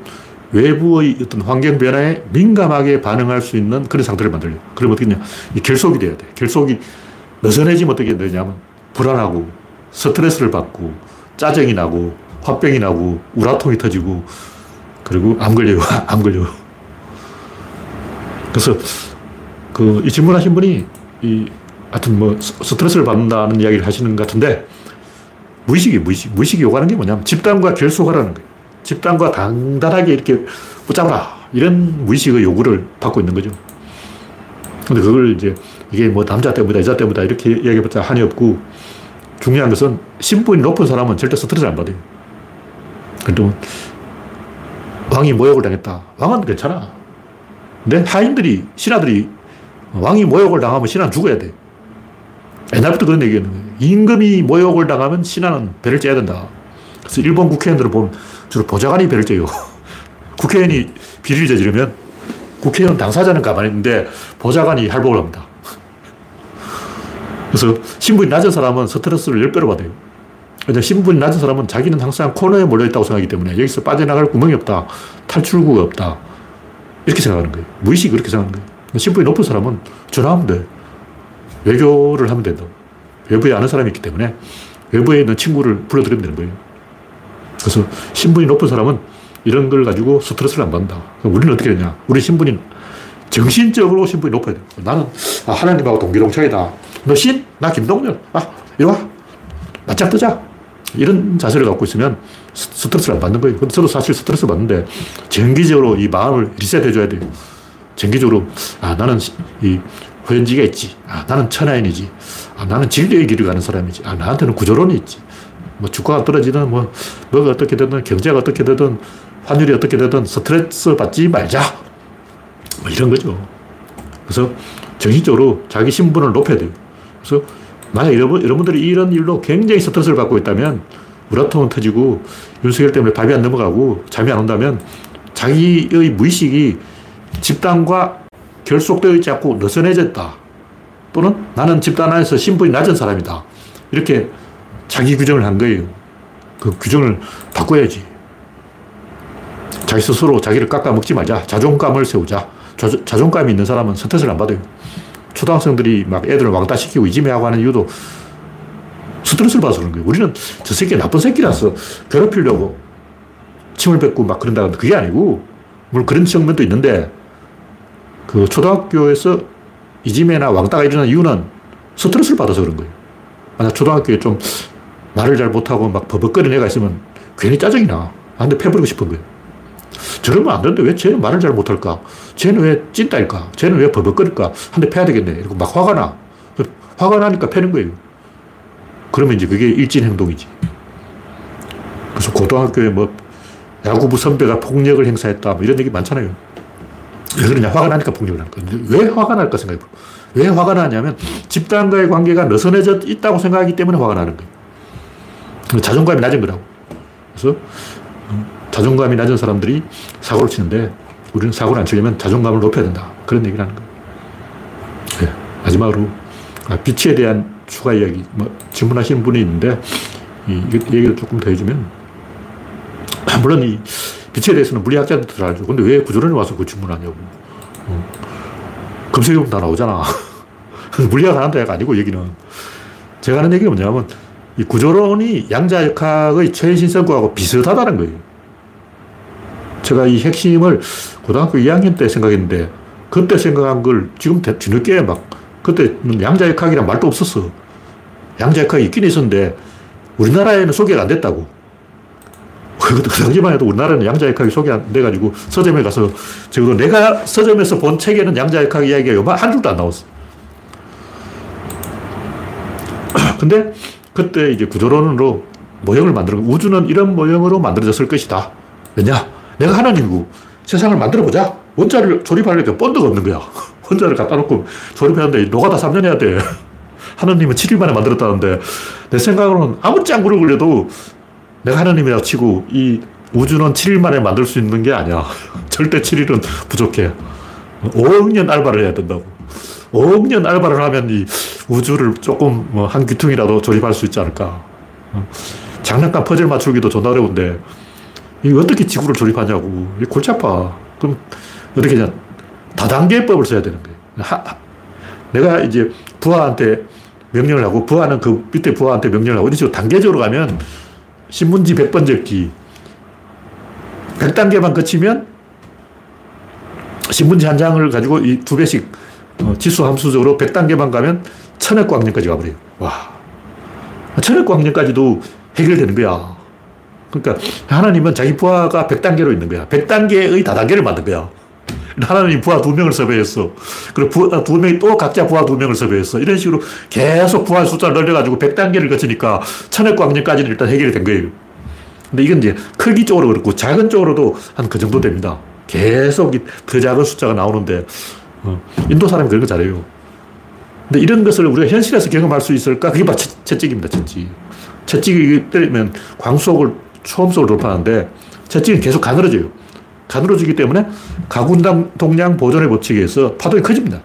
Speaker 1: 외부의 어떤 환경 변화에 민감하게 반응할 수 있는 그런 상태를 만들려고. 그럼 어떻게 냐이 결속이 돼야 돼. 결속이 느슨해지면 어떻게 되냐면 불안하고 스트레스를 받고 짜증이 나고 화병이 나고 우라통이 터지고 그리고 암 걸려요. 암 걸려. 그래서 그 이 질문하신 분이 이 하여튼 뭐 스트레스를 받는다는 이야기를 하시는 것 같은데 무의식이 무의식. 무의식이 요구하는 게 뭐냐면 집단과 결속하라는 거예요. 집단과 단단하게 이렇게 붙잡아라. 이런 무의식의 요구를 받고 있는 거죠. 근데 그걸 이제 이게 뭐 남자 때문이다, 여자 때문이다 이렇게 이야기해봤자 한이 없고 중요한 것은 신분이 높은 사람은 절대 스트레스를 안 받아요. 그래도 왕이 모욕을 당했다. 왕은 괜찮아. 근데 하인들이, 신하들이 왕이 모욕을 당하면 신하는 죽어야 돼. 옛날부터 그런 얘기하는 거예요. 임금이 모욕을 당하면 신하는 배를 째야 된다. 그래서 일본 국회의원들을 보면 주로 보좌관이 배를 째요. 국회의원이 비리를 저지르면 국회의원 당사자는 가만히 있는데 보좌관이 할복을 합니다. 그래서 신분이 낮은 사람은 스트레스를 10배로 받아요. 왜냐 신분이 낮은 사람은 자기는 항상 코너에 몰려있다고 생각하기 때문에 여기서 빠져나갈 구멍이 없다. 탈출구가 없다. 이렇게 생각하는 거예요. 무의식이 그렇게 생각하는 거예요. 신분이 높은 사람은 전화하면 돼. 외교를 하면 된다. 외부에 아는 사람이 있기 때문에 외부에 있는 친구를 불러들이면 되는 거예요. 그래서 신분이 높은 사람은 이런 걸 가지고 스트레스를 안 받는다. 우리는 어떻게 되냐. 우리 신분이 정신적으로 신분이 높아야 돼. 나는 아, 하나님하고 동기동창이다. 너 신? 나 김동렬. 아, 이리 와. 맞짱 뜨자. 이런 자세를 갖고 있으면 스트레스를 안 받는 거예요. 근데 저도 사실 스트레스 받는데 정기적으로 이 마음을 리셋해 줘야 돼요. 정기적으로 아, 나는 이 호연지가 있지. 아, 나는 천하인이지. 아, 나는 진리의 길을 가는 사람이지. 아, 나한테는 구조론이 있지. 뭐 주가가 떨어지든 뭐 뭐가 어떻게 되든 경제가 어떻게 되든 환율이 어떻게 되든 스트레스 받지 말자. 뭐 이런 거죠. 그래서 정신적으로 자기 신분을 높여야 돼요. 그래서 만약 여러분, 여러분들이 이런 일로 굉장히 스트레스를 받고 있다면 우라통은 터지고 윤석열 때문에 밥이 안 넘어가고 잠이 안 온다면 자기의 무의식이 집단과 결속되어 있지 않고 느슨해졌다. 또는 나는 집단 안에서 신분이 낮은 사람이다. 이렇게 자기 규정을 한 거예요. 그 규정을 바꿔야지. 자기 스스로 자기를 깎아 먹지 말자. 자존감을 세우자. 자, 자존감이 있는 사람은 스트레스를 안 받아요. 초등학생들이 막 애들을 왕따 시키고 이지매하고 하는 이유도 스트레스를 받아서 그런 거예요. 우리는 저 새끼 나쁜 새끼라서 괴롭히려고 침을 뱉고 막 그런다. 그게 아니고, 물론 그런 측면도 있는데, 그 초등학교에서 이지매나 왕따가 일어나는 이유는 스트레스를 받아서 그런 거예요. 만약 초등학교에 좀 말을 잘 못하고 막 버벅거리는 애가 있으면 괜히 짜증이 나. 아, 근데 패버리고 싶은 거예요. 저러면 안 되는데 왜 쟤는 말을 잘 못할까? 쟤는 왜 찐따일까? 쟤는 왜 버벅거릴까? 한 대 패야 되겠네. 이러고 막 화가 나. 화가 나니까 패는 거예요. 그러면 이제 그게 일진 행동이지. 그래서 고등학교에 뭐 야구부 선배가 폭력을 행사했다. 뭐 이런 얘기 많잖아요. 왜 그러냐? 화가 나니까 폭력을 하는 거야. 왜 화가 날까 생각해 봐. 왜 화가 나냐면 집단과의 관계가 느슨해져 있다고 생각하기 때문에 화가 나는 거예요. 자존감이 낮은 거라고. 그래서 자존감이 낮은 사람들이 사고를 치는데 우리는 사고를 안 치려면 자존감을 높여야 된다. 그런 얘기를 하는 거예요. 네. 마지막으로 아, 빛에 대한 추가 이야기, 뭐 질문하시는 분이 있는데 이 얘기를 조금 더 해주면 물론 이 빛에 대해서는 물리학자들도 잘 알죠. 근데 왜 구조론이 와서 그 질문하냐고. 어. 검색해보면 다 나오잖아. 물리학 하는 가 아니고 얘기는. 제가 하는 얘기가 뭐냐면 이 구조론이 양자 역학의 최신성과하고 비슷하다는 거예요. 제가 이 핵심을 고등학교 2학년 때 생각했는데 그때 생각한 걸 지금 뒤늦게 막 그때는 양자역학이란 말도 없었어. 양자역학이 있긴 있었는데 우리나라에는 소개가 안 됐다고. 그 당시만 해도 우리나라는 양자역학이 소개 안 돼가지고 서점에 가서 적어도 내가 서점에서 본 책에는 양자역학 이야기가 요만 한 줄도 안 나왔어. 근데 그때 이제 구조론으로 모형을 만들어 우주는 이런 모형으로 만들어졌을 것이다. 왜냐? 내가 하나님이고 세상을 만들어 보자. 원자를 조립하려니까 본드가 없는 거야. 원자를 갖다 놓고 조립하는데 노가다 3년 해야 돼. 하나님은 7일 만에 만들었다는데 내 생각으로는 아무 짱구를 굴려도 내가 하나님이라고 치고 이 우주는 7일 만에 만들 수 있는 게 아니야. 절대 7일은 부족해. 5억 년 알바를 해야 된다고. 5억 년 알바를 하면 이 우주를 조금 뭐 한 귀퉁이라도 조립할 수 있지 않을까. 장난감 퍼즐 맞추기도 존나 어려운데, 이 어떻게 지구를 조립하냐고. 이 골치 아파. 그럼 어떻게 냐 다단계법을 써야 되는 거예요. 하, 내가 이제 부하한테 명령을 하고, 부하는 그 밑에 부하한테 명령을 하고, 이런 단계적으로 가면 신문지 100번 적기. 100단계만 거치면 신문지 한 장을 가지고 이 두 배씩 어, 지수 함수적으로 100단계만 가면 천억 광년까지 가버려요. 와. 천억 광년까지도 해결되는 거야. 그러니까 하나님은 자기 부하가 100단계로 있는 거야. 100단계의 다단계를 만든 거야. 하나님 부하 두 명을 섭외했어. 그리고 부하 두 명이 또 각자 부하 두 명을 섭외했어. 이런 식으로 계속 부하 숫자를 늘려가지고 100단계를 거치니까 천억 광년까지는 일단 해결이 된 거예요. 근데 이건 이제 크기 쪽으로 그렇고 작은 쪽으로도 한 그 정도 됩니다. 계속 더 작은 숫자가 나오는데 어, 인도 사람이 그런 거 잘해요. 근데 이런 것을 우리가 현실에서 경험할 수 있을까? 그게 바로 채찍입니다, 채찍. 채찍이 때리면 광속을, 초음속을 돌파하는데 채찍은 계속 가늘어져요. 가늘어지기 때문에 가군당 동량 보존의 법칙에 서 파동이 커집니다.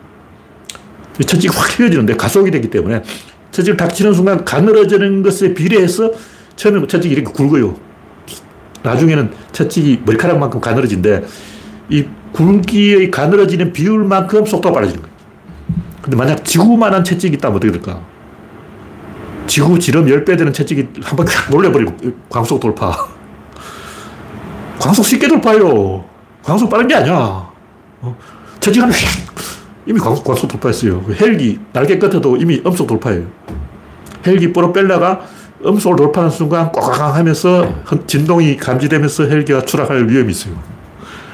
Speaker 1: 채찍이 확 휘어지는데 가속이 되기 때문에 채찍을 탁 치는 순간 가늘어지는 것에 비례해서 처음에 채찍이 이렇게 굵어요. 나중에는 채찍이 머리카락만큼 가늘어진데 이 굵기의 가늘어지는 비율만큼 속도가 빨라지는 거예요. 근데 만약 지구만한 채찍이 있다면 어떻게 될까? 지구 지름 10배 되는 채찍이 한 번 놀래버리고 광속 돌파. 광속 쉽게 돌파해요. 광속 빠른 게 아니야. 어? 채찍 하면 이미 광속, 광속 돌파했어요. 그 헬기 날개 끝에도 이미 음속 돌파해요. 헬기 프로펠러가 음속을 돌파하는 순간 꽉꽉 하면서 진동이 감지되면서 헬기가 추락할 위험이 있어요.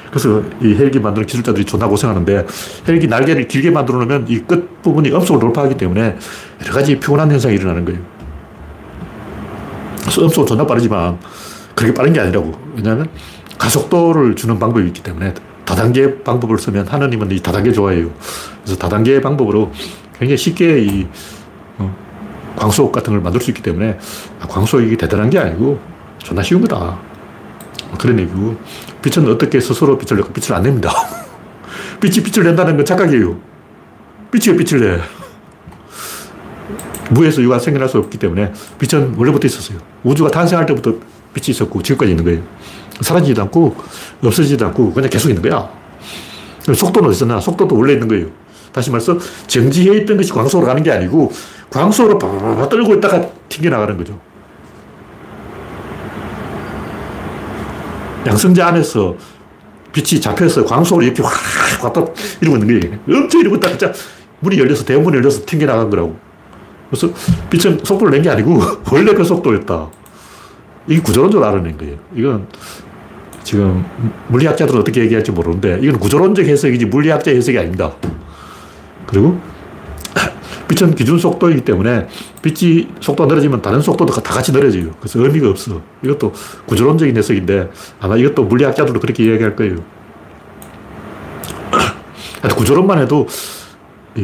Speaker 1: 그래서 이 헬기 만드는 기술자들이 존나 고생하는데 헬기 날개를 길게 만들어 놓으면 이 끝부분이 음속을 돌파하기 때문에 여러 가지 피곤한 현상이 일어나는 거예요. 그래서 음속은 존나 빠르지만 그렇게 빠른 게 아니라고. 왜냐하면 가속도를 주는 방법이 있기 때문에 다단계 방법을 쓰면 하느님은 이 다단계 좋아해요. 그래서 다단계 방법으로 굉장히 쉽게 이 어, 광속 같은 걸 만들 수 있기 때문에 아, 광속이 대단한 게 아니고 존나 쉬운 거다. 그런 얘기고. 빛은 어떻게 스스로 빛을 내고 빛을 안 냅니다. 빛이 빛을 낸다는 건 착각이에요. 빛이 왜 빛을 내? 무에서 유가 생겨날 수 없기 때문에 빛은 원래부터 있었어요. 우주가 탄생할 때부터 빛이 있었고 지금까지 있는 거예요. 사라지지도 않고 없어지지도 않고 그냥 계속 있는 거야. 속도는 어디서 속도도 원래 있는 거예요. 다시 말해서 정지해 있던 것이 광속으로 가는 게 아니고 광속으로 떨고 있다가 튕겨나가는 거죠. 양성자 안에서 빛이 잡혀서 광속으로 이렇게 확 왔다 이러고 있는 거예요. 엄청 이러고 진짜 문이 열려서 대문이 열려서 튕겨나간 거라고. 그래서 빛은 속도를 낸 게 아니고 원래 그 속도였다. 이게 구조론적으로 알아낸 거예요. 이건 지금 물리학자들은 어떻게 얘기할지 모르는데 이건 구조론적 해석이지 물리학자 해석이 아닙니다. 그리고 빛은 기준 속도이기 때문에 빛이 속도가 늘어지면 다른 속도도 다 같이 늘어져요. 그래서 의미가 없어. 이것도 구조론적인 녀석인데 아마 이것도 물리학자들도 그렇게 이야기할 거예요. 구조론만 해도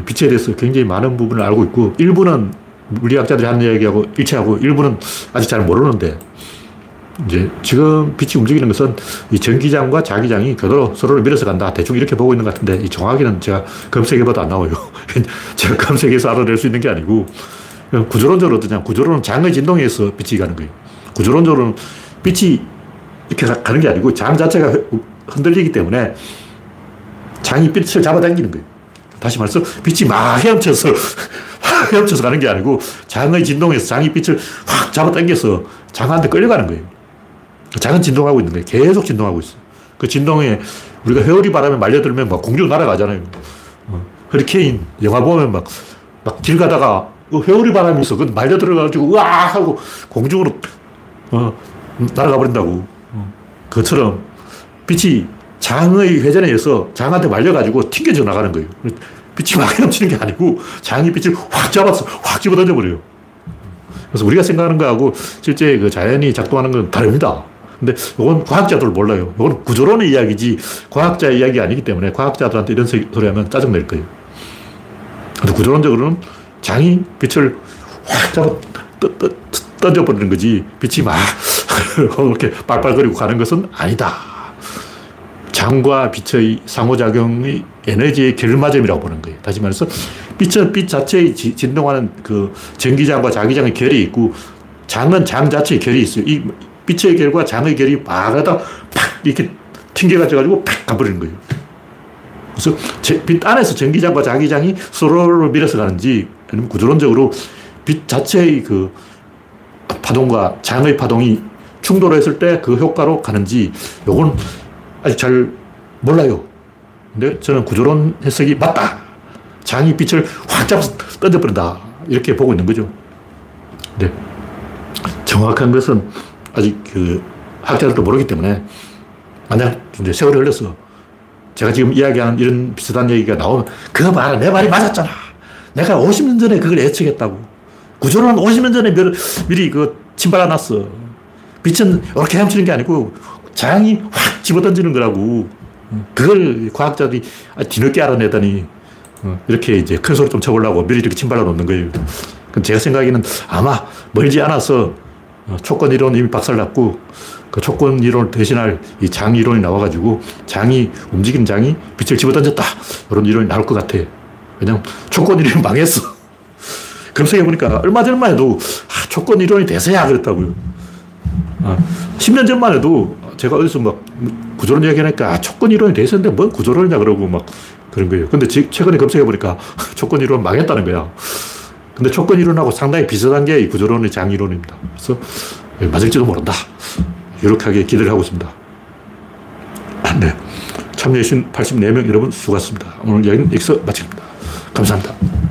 Speaker 1: 빛에 대해서 굉장히 많은 부분을 알고 있고 일부는 물리학자들이 하는 이야기하고 일치하고 일부는 아직 잘 모르는데 이제 지금 빛이 움직이는 것은 이 전기장과 자기장이 그대로 서로를 밀어서 간다. 대충 이렇게 보고 있는 것 같은데 이 정확히는 제가 검색해봐도 안 나와요. 제가 검색해서 알아낼 수 있는 게 아니고 구조론적으로 어떠냐. 구조론은 장의 진동에 의해서 빛이 가는 거예요. 구조론적으로는 빛이 이렇게 가는 게 아니고 장 자체가 흔들리기 때문에 장이 빛을 잡아당기는 거예요. 다시 말해서 빛이 막 헤엄쳐서 헤엄쳐서 가는 게 아니고 장의 진동에서 장이 빛을 확 잡아당겨서 장한테 끌려가는 거예요. 작은 진동하고 있는 거예요. 계속 진동하고 있어. 그 진동에 우리가 회오리 바람에 말려들면 막 공중으로 날아가잖아요. 어, 허리케인 영화 보면 막, 막 길 가다가 그 회오리 바람이 있어. 그 말려 들어가지고 으아 하고 공중으로 어, 날아가 버린다고. 어, 그처럼 빛이 장의 회전에 의해서 장한테 말려가지고 튕겨져 나가는 거예요. 빛이 막 헤엄치는 게 아니고 장이 빛을 확 잡아서 확 집어 던져 버려요. 그래서 우리가 생각하는 거하고 실제 그 자연이 작동하는 건 다릅니다. 근데 이건 과학자들 몰라요. 이건 구조론의 이야기지 과학자의 이야기 아니기 때문에 과학자들한테 이런 소리 하면 짜증낼 거예요. 근데 구조론적으로는 장이 빛을 확 잡아 던져버리는 거지. 빛이 막 이렇게 빨빨거리고 가는 것은 아니다. 장과 빛의 상호작용이 에너지의 결맞음이라고 보는 거예요. 다시 말해서 빛은 빛 자체의 진동하는 그 전기장과 자기장의 결이 있고 장은 장 자체의 결이 있어요. 이 빛의 결과 장의 결이 막 하다 팍 이렇게 튕겨가지고 팍 가버리는 거예요. 그래서 빛 안에서 전기장과 자기장이 서로를 밀어서 가는지 아니면 구조론적으로 빛 자체의 그 파동과 장의 파동이 충돌했을 때 그 효과로 가는지 요건 아직 잘 몰라요. 근데 저는 구조론 해석이 맞다. 장이 빛을 확 잡아서 던져버린다. 이렇게 보고 있는 거죠. 네. 정확한 것은 아직 그 학자들도 모르기 때문에 만약 이제 세월이 흘러서 제가 지금 이야기하는 이런 비슷한 얘기가 나오면 그거 봐라. 내 말이 맞았잖아. 내가 50년 전에 그걸 예측했다고. 구조론은 50년 전에 미리 그 침발라 놨어. 빛은 이렇게 헤엄치는 게 아니고 장이 확 집어던지는 거라고. 그걸 과학자들이 뒤늦게 알아내다니 어, 이렇게 이제 큰 소리 좀 쳐보려고 미리 이렇게 침발라 놓는 거예요. 제가 생각에는 아마 멀지 않아서 어, 초권 이론 이미 박살났고 그 초권 이론을 대신할 이 장 이론이 나와가지고 장이 움직이는 장이 빛을 집어던졌다 이런 이론이 나올 것 같아. 왜냐면 초권 이론이 망했어. 검색해보니까 얼마 전만 해도 아, 초권 이론이 대세야 그랬다고요. 아, 10년 전만 해도 제가 어디서 막 구조론 얘기하니까 아, 초권 이론이 대세인데 뭔 구조론이냐 그러고 막 그런 거예요. 근데 최근에 검색해보니까 초권 이론 망했다는 거야. 근데 초권 이론하고 상당히 비슷한 게 구조론의 장이론입니다. 그래서 맞을지도 모른다. 유력하게 기대를 하고 있습니다. 네. 참여해주신 84명 여러분 수고하셨습니다. 오늘 여기는 여기서 마칩니다. 감사합니다.